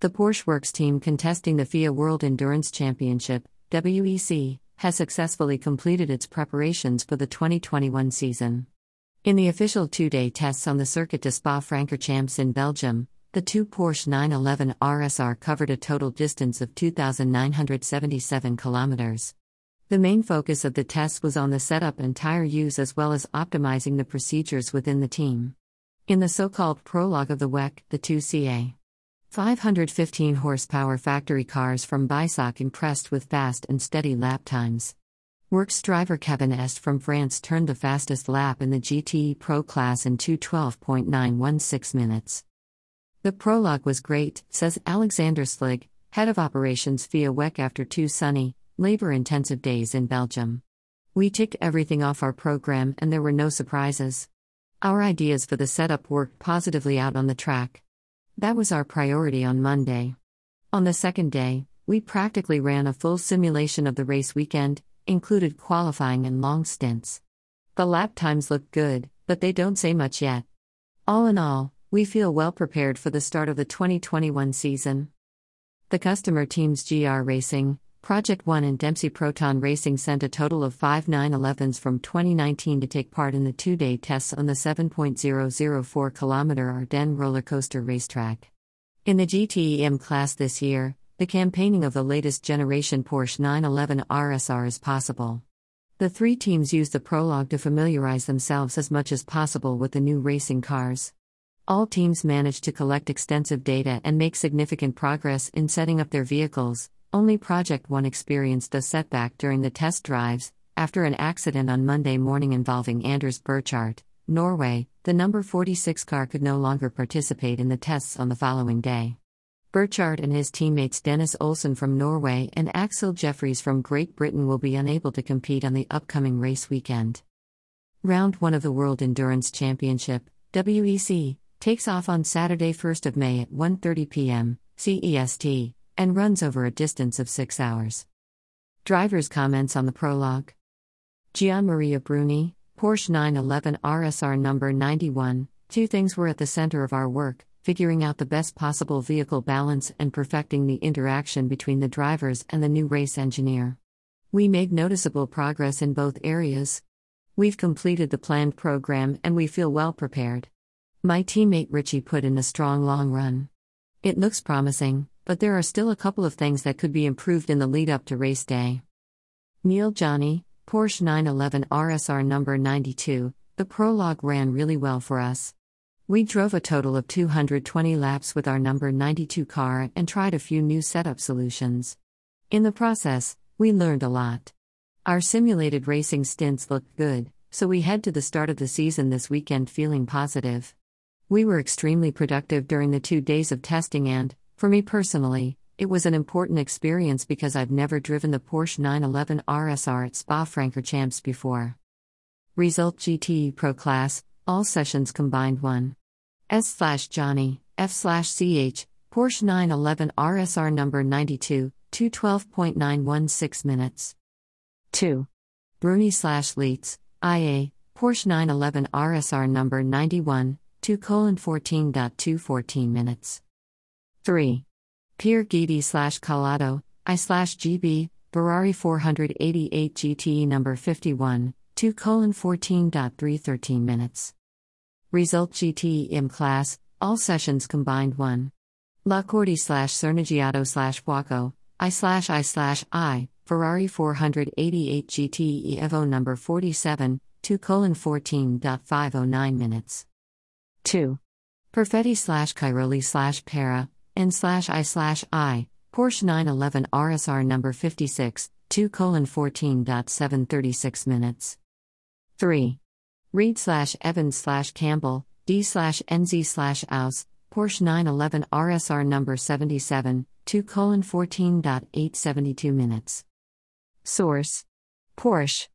The Porsche Works team contesting the FIA World Endurance Championship, WEC, has successfully completed its preparations for the 2021 season. In the official two day tests on the Circuit de Spa Francorchamps in Belgium, the two Porsche 911 RSR covered a total distance of 2,977 kilometers. The main focus of the tests was on the setup and tire use as well as optimizing the procedures within the team. In the so called prologue of the WEC, the 2CA 515 horsepower factory cars from Weissach impressed with fast and steady lap times. Works driver Kevin Estre from France turned the fastest lap in the GTE Pro class in 212.916 minutes. The prologue was great, says Alexander Stehlig, head of operations FIA WEC after two sunny, labor intensive days in Belgium. We ticked everything off our program and there were no surprises. Our ideas for the setup worked positively out on the track. That was our priority on Monday. On the second day, we practically ran a full simulation of the race weekend, included qualifying and long stints. The lap times look good, but they don't say much yet. All in all, we feel well prepared for the start of the 2021 season. The customer teams GR Racing, Project One, and Dempsey Proton Racing sent a total of five 911s from 2019 to take part in the two day tests on the 7.004 kilometer Ardennes roller coaster racetrack. In the GTE Am class this year, the campaigning of the latest generation Porsche 911 RSR is possible. The three teams use the prologue to familiarize themselves as much as possible with the new racing cars. All teams managed to collect extensive data and make significant progress in setting up their vehicles, only Project One experienced a setback during the test drives, after an accident on Monday morning involving Anders Buchardt, Norway, the number 46 car could no longer participate in the tests on the following day. Buchardt and his teammates Dennis Olsen from Norway and Axel Jefferies from Great Britain will be unable to compete on the upcoming race weekend. Round 1 of the World Endurance Championship, WEC, takes off on Saturday 1st of May at 1:30 p.m. CEST and runs over a distance of six hours. Driver's comments on the prologue. Gianmaria Bruni, Porsche 911 RSR number 91. Two things were at the center of our work figuring out the best possible vehicle balance and perfecting the interaction between the drivers and the new race engineer. We made noticeable progress in both areas. We've completed the planned program and we feel well prepared. My teammate Richie put in a strong long run. It looks promising, but there are still a couple of things that could be improved in the lead up to race day. Neel Jani, Porsche 911 RSR number 92, the prologue ran really well for us. We drove a total of 220 laps with our number 92 car and tried a few new setup solutions. In the process, we learned a lot. Our simulated racing stints looked good, so we head to the start of the season this weekend feeling positive. We were extremely productive during the two days of testing and, for me personally, it was an important experience because I've never driven the Porsche 911 RSR at Spa Francorchamps before. Result GTE Pro Class, all sessions combined 1. S slash Jani, F slash CH, Porsche 911 RSR number 92, 212.916 minutes. 2. Bruni slash Lietz, IA, Porsche 911 RSR number 91, 2 colon 14.214 minutes. 3. Pier Guidi slash Calado, I slash GB, Ferrari 488 GTE number 51, 2 colon 14.313 minutes. Result GTE Am class, all sessions combined 1. Lacorte slash Sernagiotto slash Fuoco, I slash I slash I, Ferrari 488 GTE Evo number 47, 2 colon 14.509 minutes. 2. Perfetti slash Cairoli slash Pera, N slash I slash I, Porsche 911 RSR number 56, 2 colon 14.736 minutes. 3. Ried slash Evans slash Campbell, D slash NZ slash Aus, Porsche 911 RSR number 77, 2 colon 14.872 minutes. Source Porsche.